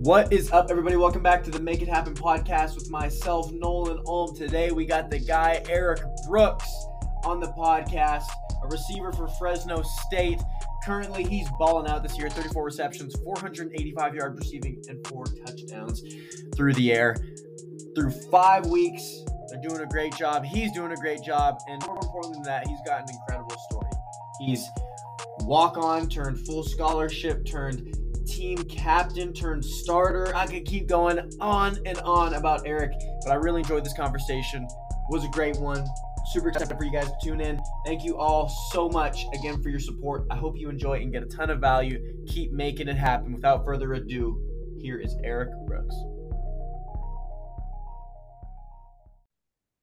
What is up, everybody? Welcome back to the Make It Happen podcast with myself, Nolan Ulm. Today we got the guy Erik Brooks on the podcast, a receiver for Fresno State. Currently, he's balling out this year 34 receptions, 485 yards receiving, and four touchdowns through the air. Through five weeks, they're doing a great job. He's doing a great job. And more important than that, he's got an incredible story. He's walk on turned full scholarship turned team captain turned starter. I could keep going on and on about Erik, but I really enjoyed this conversation. It was a great one. Super excited for you guys to tune in. Thank you all so much again for your support. I hope you enjoy and get a ton of value. Keep making it happen. Without further ado, here is Erik Brooks.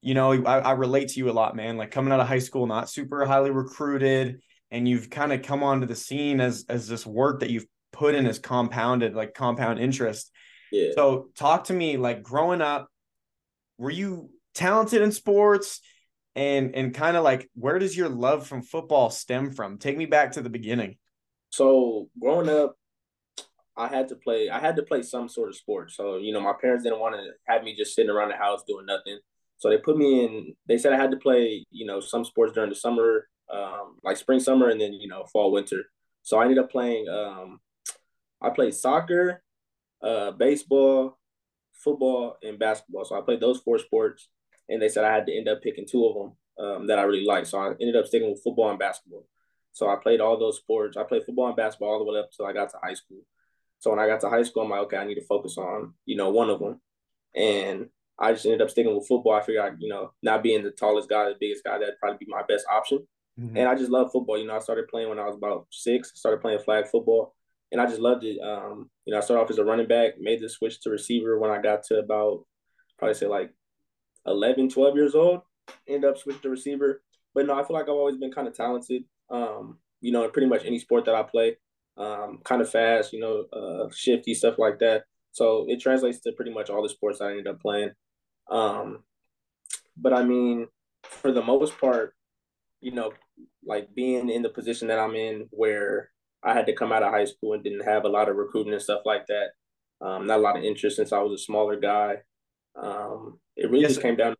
You know, I, I relate to you a lot, man. Like coming out of high school, not super highly recruited, and you've kind of come onto the scene as as this work that you've put in as compounded, like compound interest. Yeah. So talk to me, like growing up, were you talented in sports? And and kind of like where does your love from football stem from? Take me back to the beginning. So growing up, I had to play. I had to play some sort of sport. So you know, my parents didn't want to have me just sitting around the house doing nothing. So they put me in. They said I had to play, you know, some sports during the summer, um, like spring, summer, and then you know, fall, winter. So I ended up playing um, I played soccer, uh, baseball, football, and basketball. So I played those four sports, and they said I had to end up picking two of them um, that I really liked. So I ended up sticking with football and basketball. So I played all those sports. I played football and basketball all the way up until I got to high school. So when I got to high school, I'm like, okay, I need to focus on you know one of them, and I just ended up sticking with football. I figured, you know, not being the tallest guy, the biggest guy, that'd probably be my best option. Mm-hmm. And I just love football. You know, I started playing when I was about six. I started playing flag football and I just loved it. Um, you know, I started off as a running back, made the switch to receiver when I got to about probably say like 11, 12 years old. End up switching to receiver, but no, I feel like I've always been kind of talented. Um, you know, in pretty much any sport that I play, um, kind of fast, you know, uh, shifty stuff like that. So it translates to pretty much all the sports I ended up playing. Um, but I mean, for the most part, you know, like being in the position that I'm in where I had to come out of high school and didn't have a lot of recruiting and stuff like that. Um, not a lot of interest since I was a smaller guy. Um, it really yes. just came down.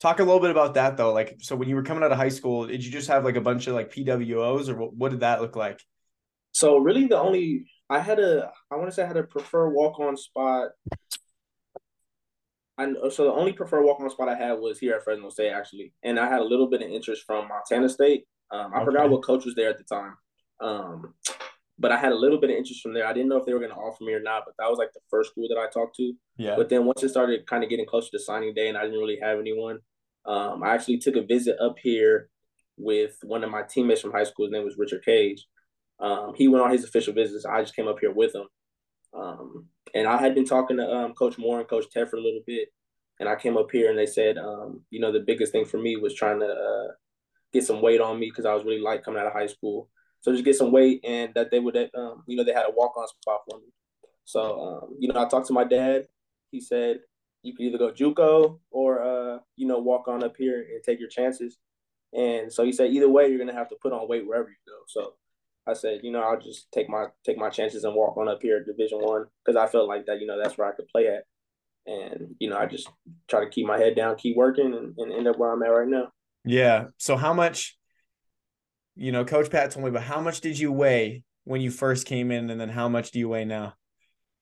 Talk a little bit about that though. Like, so when you were coming out of high school, did you just have like a bunch of like PWOs, or what, what did that look like? So really, the only I had a I want to say I had a prefer walk on spot. And so the only preferred walk on spot I had was here at Fresno State actually, and I had a little bit of interest from Montana State. Um, I okay. forgot what coach was there at the time. Um, but I had a little bit of interest from there. I didn't know if they were going to offer me or not, but that was like the first school that I talked to. Yeah. But then once it started kind of getting closer to signing day and I didn't really have anyone, um, I actually took a visit up here with one of my teammates from high school. His name was Richard Cage. Um, he went on his official visits. I just came up here with him. Um, and I had been talking to um, Coach Moore and Coach Ted for a little bit. And I came up here and they said, um, you know, the biggest thing for me was trying to uh, get some weight on me because I was really light coming out of high school. So just get some weight and that they would, um, you know, they had a walk on spot for me. So, um, you know, I talked to my dad. He said you could either go JUCO or, uh, you know, walk on up here and take your chances. And so he said either way, you're gonna have to put on weight wherever you go. So I said, you know, I'll just take my take my chances and walk on up here at Division One because I felt like that, you know, that's where I could play at. And you know, I just try to keep my head down, keep working, and, and end up where I'm at right now. Yeah. So how much you know, Coach Pat told me, but how much did you weigh when you first came in, and then how much do you weigh now?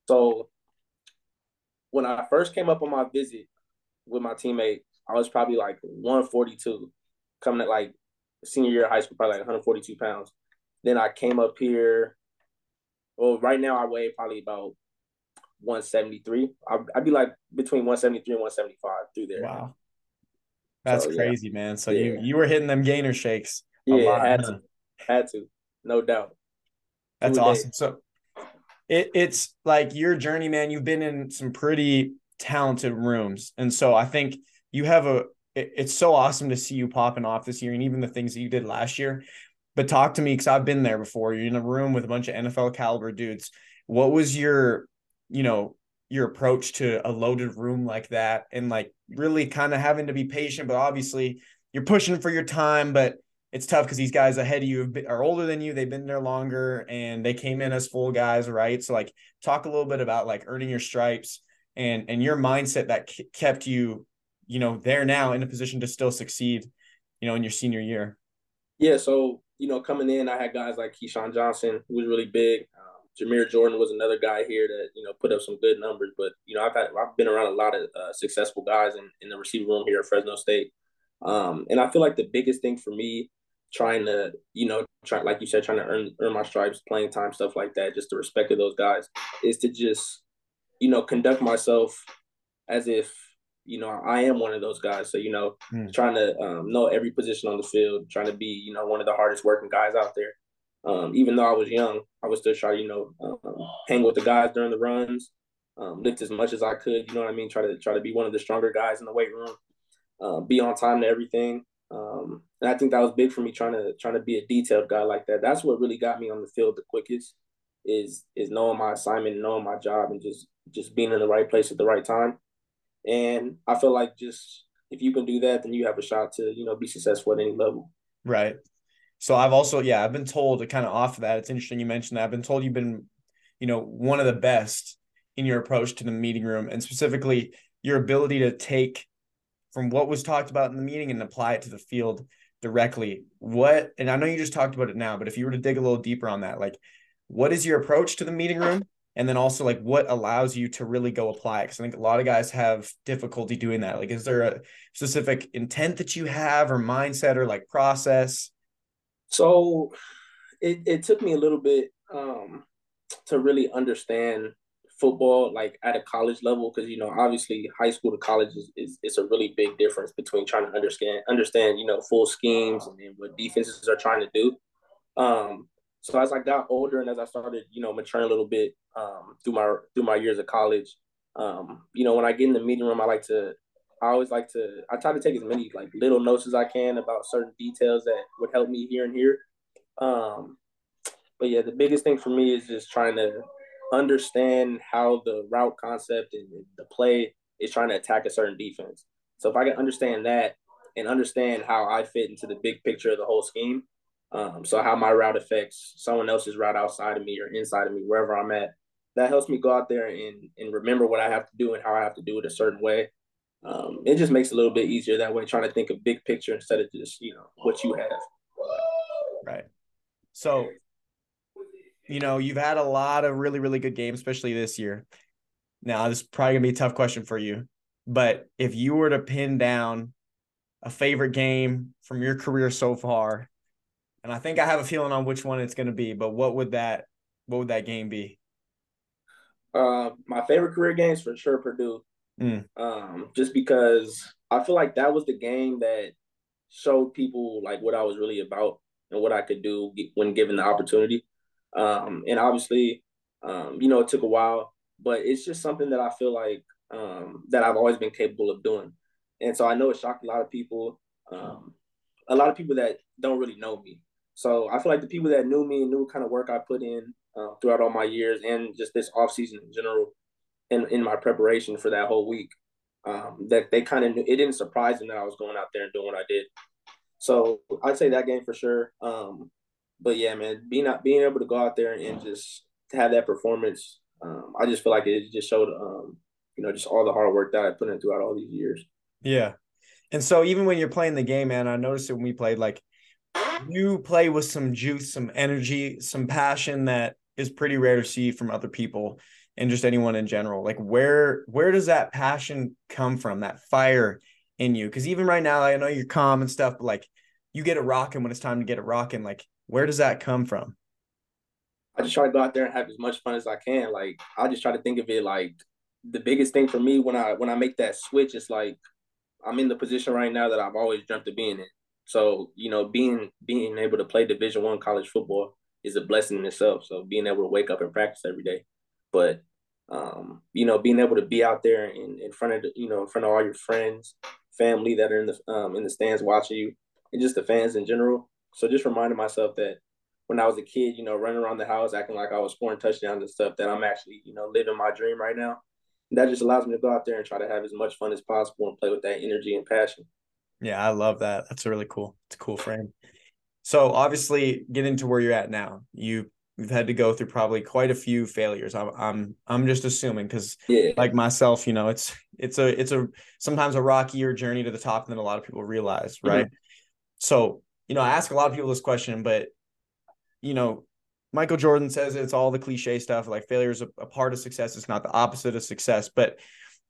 So when I first came up on my visit with my teammate, I was probably like 142, coming at like senior year of high school, probably like 142 pounds. Then I came up here. Well, right now I weigh probably about 173. I'd, I'd be like between 173 and 175 through there. Wow. That's so, crazy, yeah. man. So yeah. you you were hitting them gainer shakes. Yeah, had to, had to, no doubt. That's awesome. So it, it's like your journey, man. You've been in some pretty talented rooms, and so I think you have a. It, it's so awesome to see you popping off this year, and even the things that you did last year. But talk to me because I've been there before. You're in a room with a bunch of NFL caliber dudes. What was your, you know, your approach to a loaded room like that, and like really kind of having to be patient, but obviously you're pushing for your time, but it's tough because these guys ahead of you are older than you. They've been there longer and they came in as full guys, right? So like talk a little bit about like earning your stripes and and your mindset that kept you, you know, there now in a position to still succeed, you know, in your senior year. Yeah, so you know, coming in, I had guys like Keyshawn Johnson, who was really big. Um, Jameer Jordan was another guy here that you know put up some good numbers. But you know, I've had I've been around a lot of uh, successful guys in, in the receiver room here at Fresno State, um, and I feel like the biggest thing for me trying to, you know, try like you said, trying to earn earn my stripes, playing time, stuff like that, just the respect of those guys, is to just, you know, conduct myself as if, you know, I am one of those guys. So, you know, mm. trying to um, know every position on the field, trying to be, you know, one of the hardest working guys out there. Um, even though I was young, I was still trying to, you know, um, hang with the guys during the runs, um, lift as much as I could. You know what I mean? Try to try to be one of the stronger guys in the weight room, uh, be on time to everything. Um, and I think that was big for me trying to trying to be a detailed guy like that. That's what really got me on the field the quickest is is knowing my assignment, knowing my job, and just just being in the right place at the right time. And I feel like just if you can do that, then you have a shot to you know be successful at any level. Right. So I've also yeah I've been told to kind of off of that. It's interesting you mentioned that. I've been told you've been you know one of the best in your approach to the meeting room, and specifically your ability to take from what was talked about in the meeting and apply it to the field directly. What and i know you just talked about it now but if you were to dig a little deeper on that like what is your approach to the meeting room? And then also like what allows you to really go apply it? Because i think a lot of guys have difficulty doing that. Like is there a specific intent that you have or mindset or like process? So it, it took me a little bit um to really understand football like at a college level because you know obviously high school to college is, is it's a really big difference between trying to understand understand you know full schemes and what defenses are trying to do. Um so as i got older and as i started you know maturing a little bit um through my through my years of college um you know when i get in the meeting room i like to i always like to i try to take as many like little notes as i can about certain details that would help me here and here. Um but yeah the biggest thing for me is just trying to understand how the route concept and the play is trying to attack a certain defense. So if I can understand that and understand how I fit into the big picture of the whole scheme, um, so how my route affects someone else's route outside of me or inside of me, wherever I'm at, that helps me go out there and, and remember what I have to do and how I have to do it a certain way. Um, it just makes it a little bit easier that way, trying to think of big picture instead of just, you know, what you have. Right. So you know, you've had a lot of really, really good games, especially this year. Now, this is probably gonna be a tough question for you, but if you were to pin down a favorite game from your career so far, and I think I have a feeling on which one it's gonna be, but what would that what would that game be? Uh, my favorite career games for sure Purdue. Mm. Um, just because I feel like that was the game that showed people like what I was really about and what I could do when given the opportunity. Um, and obviously, um, you know, it took a while, but it's just something that I feel like um, that I've always been capable of doing. And so I know it shocked a lot of people, um, a lot of people that don't really know me. So I feel like the people that knew me and knew what kind of work I put in uh, throughout all my years and just this off season in general, and in my preparation for that whole week, um, that they kind of knew it didn't surprise them that I was going out there and doing what I did. So I'd say that game for sure. Um, but yeah, man, being not being able to go out there and just have that performance, um, I just feel like it just showed, um, you know, just all the hard work that I put in throughout all these years. Yeah, and so even when you're playing the game, man, I noticed it when we played, like you play with some juice, some energy, some passion that is pretty rare to see from other people and just anyone in general. Like where where does that passion come from? That fire in you? Because even right now, I know you're calm and stuff, but like you get it rocking when it's time to get it rocking. Like where does that come from? I just try to go out there and have as much fun as I can. Like I just try to think of it like the biggest thing for me when I when I make that switch, it's like I'm in the position right now that I've always dreamt of being in. So you know, being being able to play Division One college football is a blessing in itself. So being able to wake up and practice every day, but um, you know, being able to be out there in, in front of the, you know in front of all your friends, family that are in the um, in the stands watching you, and just the fans in general. So just reminding myself that when I was a kid, you know, running around the house acting like I was scoring touchdowns and stuff, that I'm actually, you know, living my dream right now. And that just allows me to go out there and try to have as much fun as possible and play with that energy and passion. Yeah, I love that. That's really cool. It's a cool frame. So obviously, getting to where you're at now, you you've had to go through probably quite a few failures. I'm I'm I'm just assuming because yeah. like myself, you know, it's it's a it's a sometimes a rockier journey to the top than a lot of people realize, right? Mm-hmm. So you know, I ask a lot of people this question, but you know, Michael Jordan says it's all the cliche stuff like failure is a, a part of success. It's not the opposite of success. But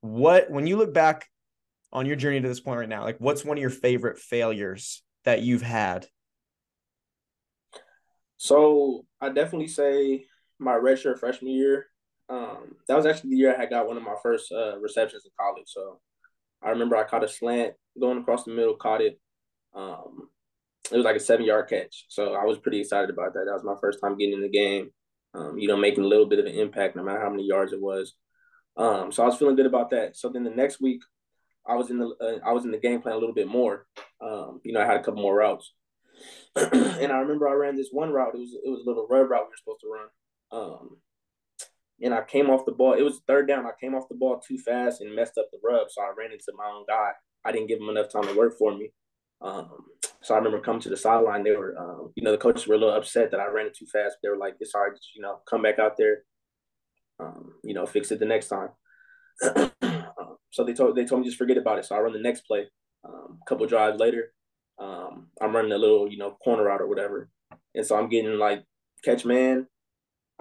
what when you look back on your journey to this point right now, like what's one of your favorite failures that you've had? So I definitely say my redshirt freshman year. Um, that was actually the year I had got one of my first uh, receptions in college. So I remember I caught a slant going across the middle, caught it. Um, it was like a seven yard catch. So I was pretty excited about that. That was my first time getting in the game. Um, you know, making a little bit of an impact, no matter how many yards it was. Um, so I was feeling good about that. So then the next week, I was in the uh, I was in the game plan a little bit more. Um, you know, I had a couple more routes, and I remember I ran this one route. It was it was a little red route we were supposed to run. Um, and I came off the ball. It was third down. I came off the ball too fast and messed up the rub. So I ran into my own guy. I didn't give him enough time to work for me. Um, so I remember coming to the sideline. They were, um, you know, the coaches were a little upset that I ran it too fast. They were like, "It's hard, you know, come back out there, um, you know, fix it the next time." Um, so they told they told me just forget about it. So I run the next play. Um, a couple drives later, um, I'm running a little, you know, corner out or whatever, and so I'm getting like catch man.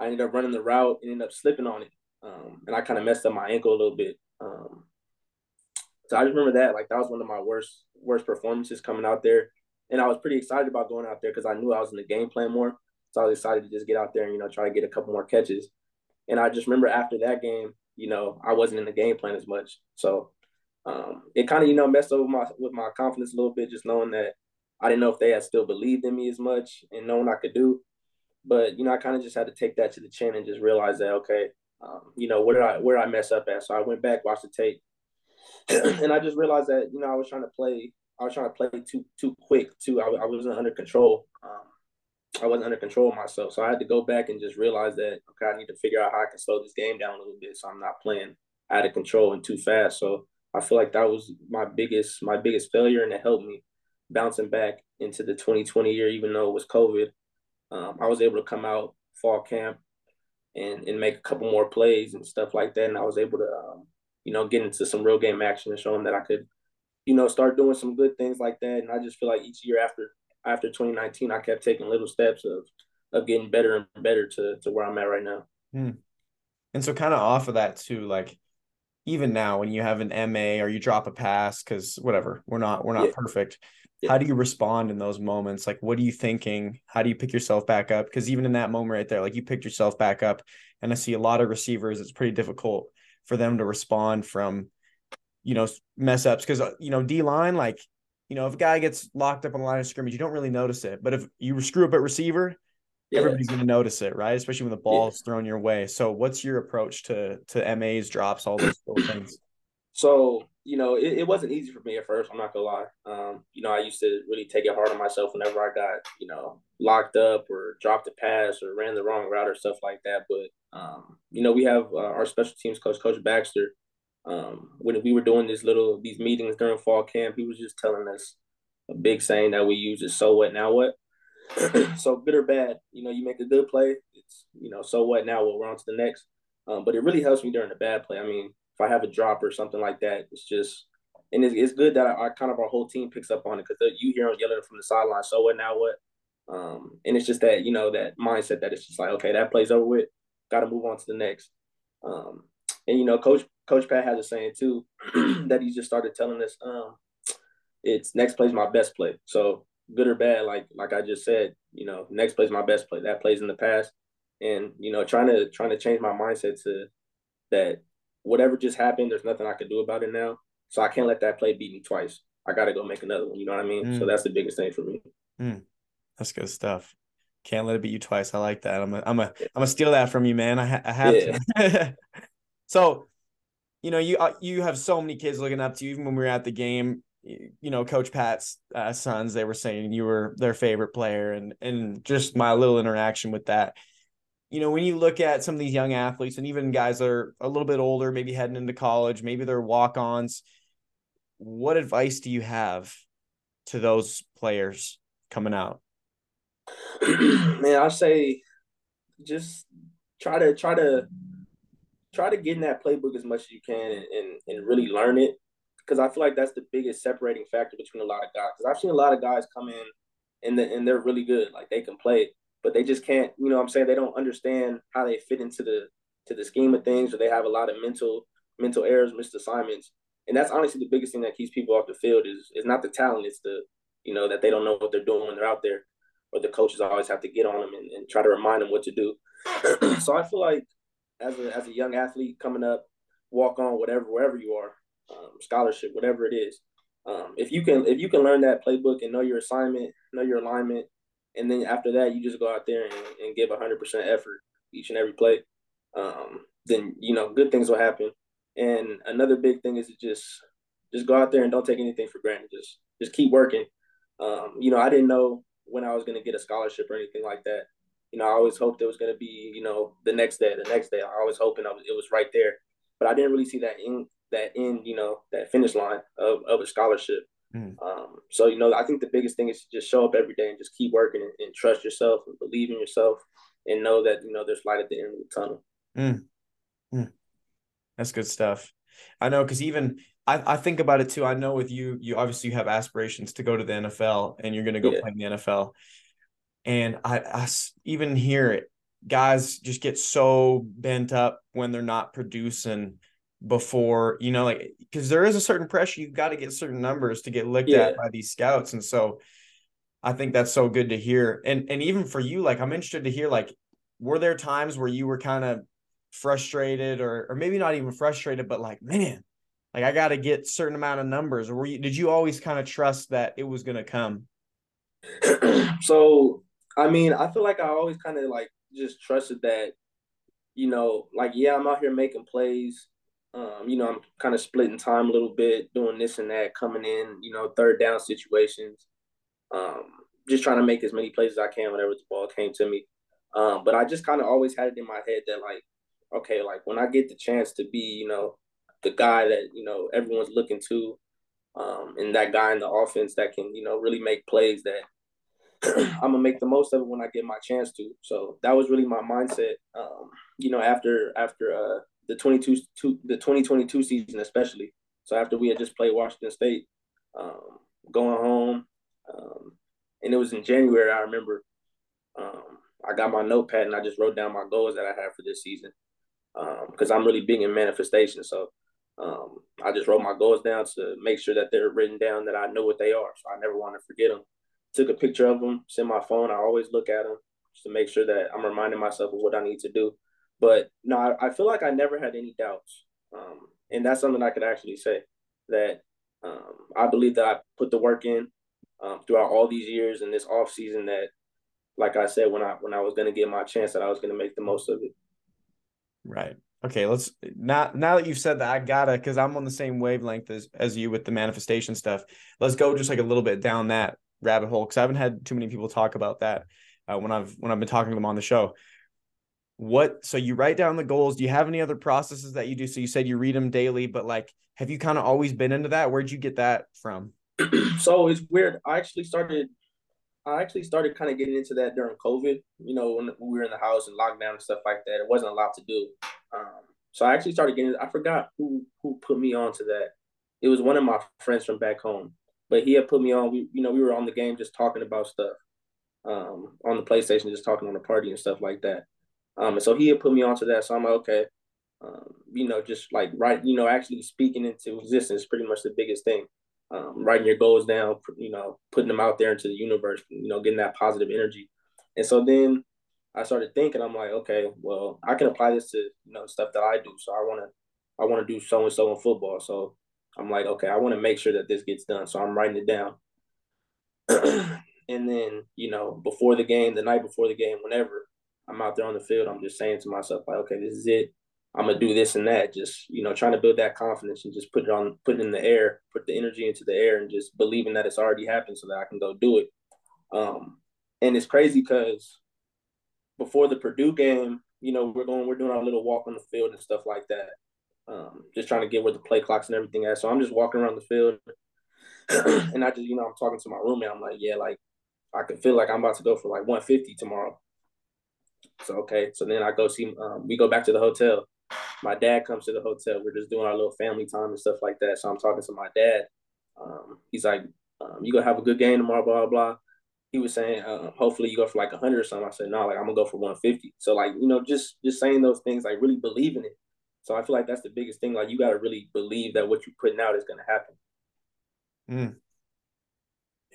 I ended up running the route and ended up slipping on it, and I kind of messed up my ankle a little bit. so I just remember that like that was one of my worst worst performances coming out there. And I was pretty excited about going out there because I knew I was in the game plan more. So I was excited to just get out there and, you know, try to get a couple more catches. And I just remember after that game, you know, I wasn't in the game plan as much. So um, it kind of, you know, messed with my with my confidence a little bit, just knowing that I didn't know if they had still believed in me as much and knowing I could do. But, you know, I kind of just had to take that to the chin and just realize that, okay, um, you know, where did I where did I mess up at? So I went back, watched the tape, and I just realized that you know I was trying to play. I was trying to play too too quick too. I, I wasn't under control. Um, I wasn't under control of myself, so I had to go back and just realize that okay, I need to figure out how I can slow this game down a little bit, so I'm not playing out of control and too fast. So I feel like that was my biggest my biggest failure, and it helped me bouncing back into the 2020 year, even though it was COVID. Um, I was able to come out fall camp and and make a couple more plays and stuff like that, and I was able to um, you know, get into some real game action and show them that I could, you know, start doing some good things like that. And I just feel like each year after after 2019, I kept taking little steps of of getting better and better to to where I'm at right now. Hmm. And so, kind of off of that too, like even now when you have an MA or you drop a pass, because whatever, we're not we're not yeah. perfect. Yeah. How do you respond in those moments? Like, what are you thinking? How do you pick yourself back up? Because even in that moment right there, like you picked yourself back up, and I see a lot of receivers. It's pretty difficult for them to respond from, you know, mess ups. Cause, uh, you know, D line, like, you know, if a guy gets locked up on the line of scrimmage, you don't really notice it. But if you screw up at receiver, yes. everybody's going to notice it, right? Especially when the ball's yes. thrown your way. So, what's your approach to to MAs, drops, all those little things? So, you know, it, it, wasn't easy for me at first. I'm not gonna lie. Um, you know, I used to really take it hard on myself whenever I got, you know, locked up or dropped a pass or ran the wrong route or stuff like that. But um, you know, we have uh, our special teams coach, Coach Baxter. Um, when we were doing this little these meetings during fall camp, he was just telling us a big saying that we use is "So what? Now what?" so good or bad, you know, you make a good play, it's you know, so what? Now what? We're on to the next. Um, but it really helps me during the bad play. I mean, if I have a drop or something like that, it's just and it's, it's good that I, I kind of our whole team picks up on it because you hear them yelling from the sideline. So what now? What? Um, and it's just that you know that mindset that it's just like okay, that plays over with. Got to move on to the next. Um, and you know, Coach Coach Pat has a saying too that he just started telling us. Um, it's next play is my best play. So good or bad, like like I just said, you know, next play is my best play. That plays in the past, and you know, trying to trying to change my mindset to that whatever just happened, there's nothing I can do about it now. So I can't let that play beat me twice. I got to go make another one. You know what I mean? Mm. So that's the biggest thing for me. Mm. That's good stuff. Can't let it beat you twice. I like that. I'm a, I'm a, I'm gonna steal that from you, man. I, ha- I have yeah. to. so, you know, you uh, you have so many kids looking up to you. Even when we were at the game, you know, Coach Pat's uh, sons, they were saying you were their favorite player, and and just my little interaction with that you know, when you look at some of these young athletes and even guys that are a little bit older, maybe heading into college, maybe they're walk ons, what advice do you have to those players coming out? Man, I say just try to try to try to get in that playbook as much as you can and, and, and really learn it. Because I feel like that's the biggest separating factor between a lot of guys. Because I've seen a lot of guys come in and the, and they're really good, like they can play, but they just can't. You know, what I'm saying they don't understand how they fit into the to the scheme of things, or they have a lot of mental mental errors, missed assignments, and that's honestly the biggest thing that keeps people off the field is is not the talent, it's the you know that they don't know what they're doing when they're out there, or the coaches always have to get on them and, and try to remind them what to do. so I feel like as a as a young athlete coming up, walk on whatever wherever you are, um, scholarship, whatever it is. Um, if you can if you can learn that playbook and know your assignment, know your alignment, and then after that you just go out there and, and give hundred percent effort each and every play, um, then you know good things will happen. And another big thing is to just just go out there and don't take anything for granted. Just just keep working. Um, you know, I didn't know when I was going to get a scholarship or anything like that. You know, I always hoped it was going to be, you know, the next day, the next day. I was hoping I was, it was right there, but I didn't really see that in that end, you know, that finish line of, of a scholarship. Mm. Um, so, you know, I think the biggest thing is to just show up every day and just keep working and, and, trust yourself and believe in yourself and know that, you know, there's light at the end of the tunnel. Mm. Mm. That's good stuff. I know because even I, I think about it too. I know with you, you obviously you have aspirations to go to the NFL and you're going to go yeah. play in the NFL. And I, I even hear it, guys just get so bent up when they're not producing before, you know, like because there is a certain pressure. You've got to get certain numbers to get looked yeah. at by these scouts. And so I think that's so good to hear. And and even for you, like I'm interested to hear, like, were there times where you were kind of frustrated or or maybe not even frustrated, but like, man, like I got to get certain amount of numbers or were you did you always kind of trust that it was going to come? so, I mean, I feel like I always kind of like just trusted that you know, like yeah, I'm out here making plays. Um, you know, I'm kind of splitting time a little bit, doing this and that, coming in, you know, third down situations. Um, just trying to make as many plays as I can whenever the ball came to me. Um, but I just kind of always had it in my head that like okay, like when I get the chance to be, you know, the guy that, you know, everyone's looking to, um, and that guy in the offense that can, you know, really make plays that I'm gonna make the most of it when I get my chance to. So that was really my mindset. Um, you know, after after uh the 22 two, the 2022 season especially. So after we had just played Washington State, um, going home, um, and it was in January. I remember um, I got my notepad and I just wrote down my goals that I had for this season because um, I'm really big in manifestation. So um, I just wrote my goals down to make sure that they're written down, that I know what they are. So I never want to forget them. Took a picture of them, send my phone. I always look at them just to make sure that I'm reminding myself of what I need to do. But no, I, I feel like I never had any doubts. Um, and that's something I could actually say that um, I believe that I put the work in um, throughout all these years and this off season that, like I said, when I when I was going to get my chance, that I was going to make the most of it. Right. Okay. Let's now now that you've said that, I gotta because I'm on the same wavelength as as you with the manifestation stuff. Let's go just like a little bit down that rabbit hole because I haven't had too many people talk about that uh, when I've when I've been talking to them on the show. What so you write down the goals? Do you have any other processes that you do? So you said you read them daily, but like, have you kind of always been into that? Where'd you get that from? so it's weird. I actually started I actually started kind of getting into that during COVID. You know, when we were in the house and lockdown and stuff like that, it wasn't a lot to do. Um, so I actually started getting. I forgot who who put me on to that. It was one of my friends from back home, but he had put me on. We, you know, we were on the game just talking about stuff um, on the PlayStation, just talking on the party and stuff like that. Um, and so he had put me onto that. So I'm like, okay, um, you know, just like right, you know, actually speaking into existence is pretty much the biggest thing um, writing your goals down, you know, putting them out there into the universe, you know, getting that positive energy. And so then I started thinking, I'm like, okay, well, I can apply this to you know stuff that I do. So I want to, I want to do so and so in football. So I'm like, okay, I want to make sure that this gets done. So I'm writing it down. and then you know, before the game, the night before the game, whenever I'm out there on the field, I'm just saying to myself, like, okay, this is it. I'm gonna do this and that. Just you know, trying to build that confidence and just put it on, put it in the air, put the energy into the air, and just believing that it's already happened so that I can go do it. Um, and it's crazy because before the Purdue game, you know, we're going, we're doing our little walk on the field and stuff like that. Um, just trying to get where the play clocks and everything at. So I'm just walking around the field, and I just, you know, I'm talking to my roommate. I'm like, yeah, like I can feel like I'm about to go for like 150 tomorrow. So okay, so then I go see. Um, we go back to the hotel. My dad comes to the hotel. We're just doing our little family time and stuff like that. So I'm talking to my dad. Um, he's like, um, "You gonna have a good game tomorrow?" Blah blah. blah. He was saying, uh, "Hopefully you go for like 100 or something." I said, "No, like I'm gonna go for 150." So like you know, just just saying those things, like really believing it. So I feel like that's the biggest thing. Like you got to really believe that what you're putting out is gonna happen. Mm.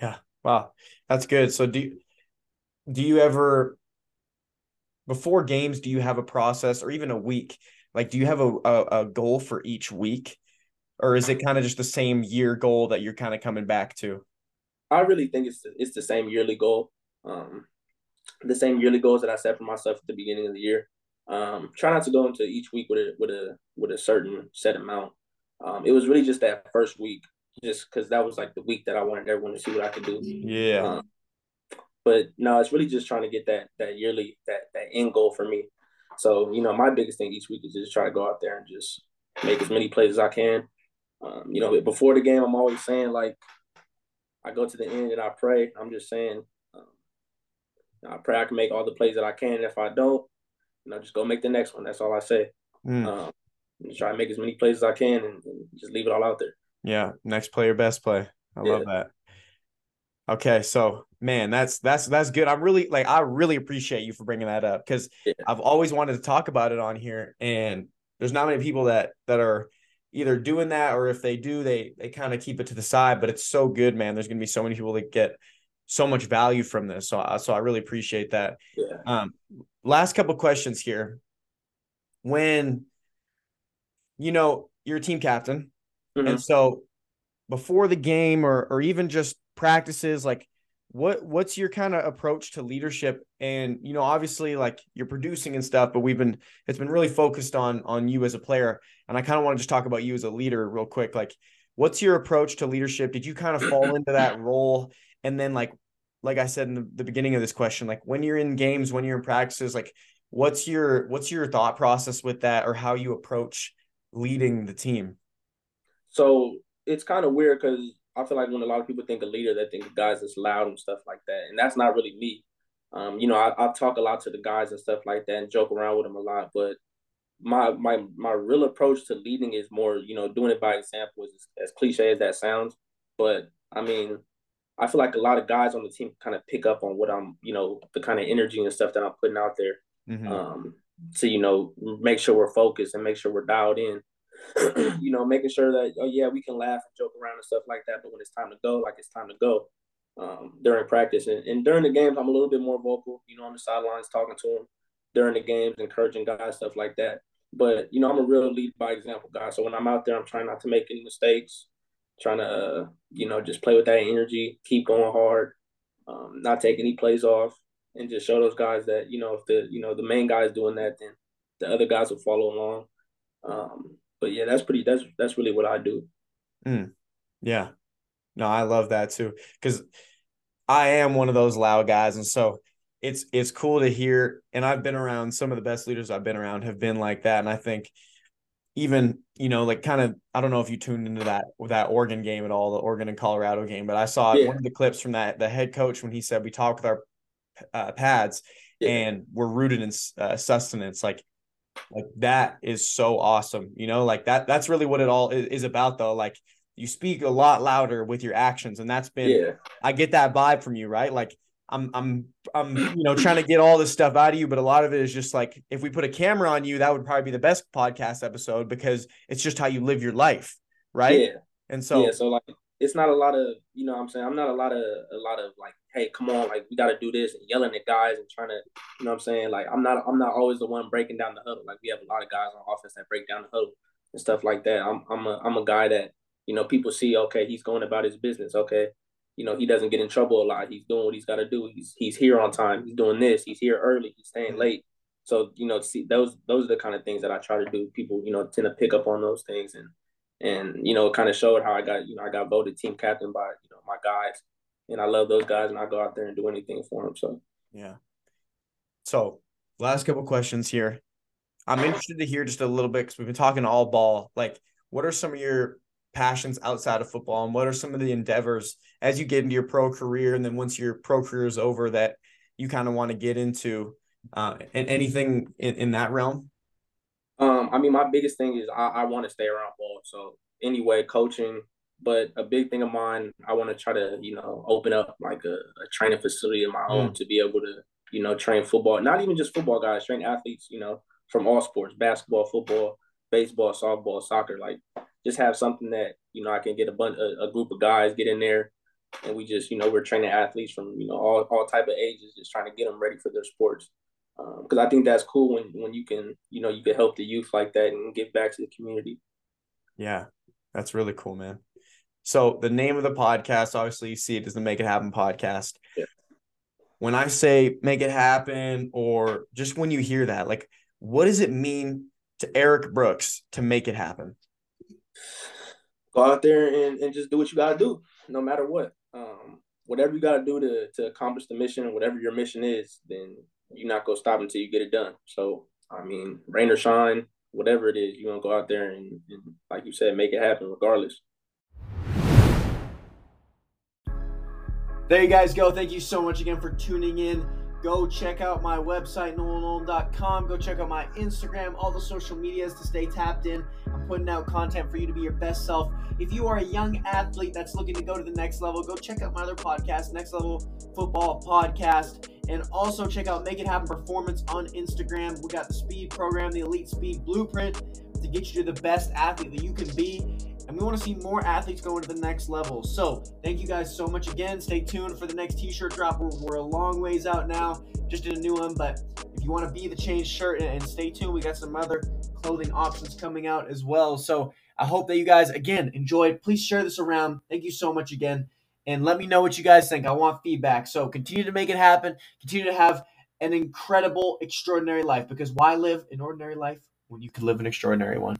Yeah. Wow. That's good. So do you, do you ever before games do you have a process or even a week like do you have a, a, a goal for each week or is it kind of just the same year goal that you're kind of coming back to i really think it's the, it's the same yearly goal um the same yearly goals that i set for myself at the beginning of the year um try not to go into each week with a with a with a certain set amount um it was really just that first week just because that was like the week that i wanted everyone to see what i could do yeah um, but no, it's really just trying to get that that yearly that that end goal for me. So you know, my biggest thing each week is just try to go out there and just make as many plays as I can. Um, you know, before the game, I'm always saying like, I go to the end and I pray. I'm just saying, um, I pray I can make all the plays that I can. And if I don't, you know, just go make the next one. That's all I say. Mm. Um, try to make as many plays as I can and, and, just leave it all out there. Yeah, next player, best play. I yeah. love that. Okay, so man, that's that's that's good. I'm really like I really appreciate you for bringing that up because yeah. I've always wanted to talk about it on here, and there's not many people that that are either doing that or if they do, they they kind of keep it to the side. But it's so good, man. There's gonna be so many people that get so much value from this. So so I really appreciate that. Yeah. Um, last couple questions here. When you know you're a team captain, mm-hmm. and so before the game or or even just practices like what what's your kind of approach to leadership? And you know obviously like you're producing and stuff but we've been it's been really focused on on you as a player. And i kind of want to just talk about you as a leader real quick. Like what's your approach to leadership? Did you kind of fall into that role? And then like like i said in the, the beginning of this question like when you're in games when you're in practices like what's your what's your thought process with that or how you approach leading the team so it's kind of weird because I feel like when a lot of people think a leader, they think of guys that's loud and stuff like that, and that's not really me. Um, you know, I, I talk a lot to the guys and stuff like that, and joke around with them a lot. But my my my real approach to leading is more, you know, doing it by example. As, as cliche as that sounds, but I mean, I feel like a lot of guys on the team kind of pick up on what I'm, you know, the kind of energy and stuff that I'm putting out there. Mm-hmm. Um, to you know, make sure we're focused and make sure we're dialed in. you know, making sure that oh yeah, we can laugh and joke around and stuff like that, but when it's time to go, like it's time to go. Um, during practice and, and during the games, I'm a little bit more vocal. You know, on the sidelines talking to them during the games, encouraging guys, stuff like that. But you know, I'm a real lead by example guy. So when I'm out there, I'm trying not to make any mistakes, trying to uh, you know just play with that energy, keep going hard, um, not take any plays off, and just show those guys that you know if the you know the main guy is doing that, then the other guys will follow along. Um, but yeah, that's pretty. That's that's really what I do. Mm. Yeah, no, I love that too because I am one of those loud guys, and so it's it's cool to hear. And I've been around some of the best leaders I've been around have been like that, and I think even you know like kind of I don't know if you tuned into that with that Oregon game at all, the Oregon and Colorado game, but I saw yeah. one of the clips from that the head coach when he said we talk with our uh, pads yeah. and we're rooted in uh, sustenance like like that is so awesome you know like that that's really what it all is, about though like you speak a lot louder with your actions and that's been yeah. i get that vibe from you right like i'm i'm i'm you know trying to get all this stuff out of you but a lot of it is just like if we put a camera on you that would probably be the best podcast episode because it's just how you live your life right? Yeah. And so yeah so like it's not a lot of you know I'm saying? I'm not a lot of a lot of like hey come on like we got to do this and yelling at guys and trying to you know I'm saying? Like I'm not I'm not always the one breaking down the huddle. Like we have a lot of guys on offense that break down the huddle and stuff like that. I'm I'm a I'm a guy that you know people see okay he's going about his business okay you know he doesn't get in trouble a lot. He's doing what he's got to do. He's he's here on time. He's doing this. He's here early. He's staying mm-hmm. late. So you know see those those are the kind of things that I try to do. People you know tend to pick up on those things and and you know kind of showed how I got you know I got voted team captain by you know my guys, and I love those guys, and I go out there and do anything for them. So. Yeah. So last couple questions here. I'm interested to hear just a little bit because we've been talking all ball. Like, what are some of your passions outside of football and what are some of the endeavors as you get into your pro career and then once your pro career is over that you kind of want to get into uh, and anything in, in that realm? Um, I mean, my biggest thing is I, I want to stay around ball. So anyway, coaching, but a big thing of mine, I want to try to, you know, open up like a, a training facility of my own mm. to be able to, you know, train football, not even just football guys, train athletes, you know, from all sports, basketball, football, baseball, softball, soccer, like just have something that, you know, I can get a bunch, a, a group of guys get in there and we just, you know, we're training athletes from, you know, all, all type of ages, just trying to get them ready for their sports because um, I think that's cool when when you can you know you can help the youth like that and give back to the community. Yeah, that's really cool, man. So the name of the podcast, obviously, you see it as the Make It Happen podcast. Yeah. When I say make it happen, or just when you hear that, like, what does it mean to Erik Brooks to make it happen? Go out there and, and just do what you got to do, no matter what. Um, whatever you got to do to to accomplish the mission, whatever your mission is, then you're not gonna stop until you get it done. So I mean, rain or shine, whatever it is, you're gonna go out there and, and like you said, make it happen regardless. There you guys go. Thank you so much again for tuning in. Go check out my website, nolanulm.com. Go check out my Instagram, all the social medias to stay tapped in. I'm putting out content for you to be your best self. If you are a young athlete that's looking to go to the next level, go check out my other podcast, Next Level Football Podcast. And also check out Make It Happen Performance on Instagram. We got the speed program, the Elite Speed Blueprint to get you to the best athlete that you can be and we want to see more athletes going to the next level. So, thank you guys so much again. Stay tuned for the next t shirt drop. We're, we're, a long ways out now, just in a new one. But if you want to be the change shirt and, and stay tuned, we got some other clothing options coming out as well. So, I hope that you guys, again, enjoyed. Please share this around. Thank you so much again. And let me know what you guys think. I want feedback. So, continue to make it happen. Continue to have an incredible, extraordinary life because why live an ordinary life when you can live an extraordinary one?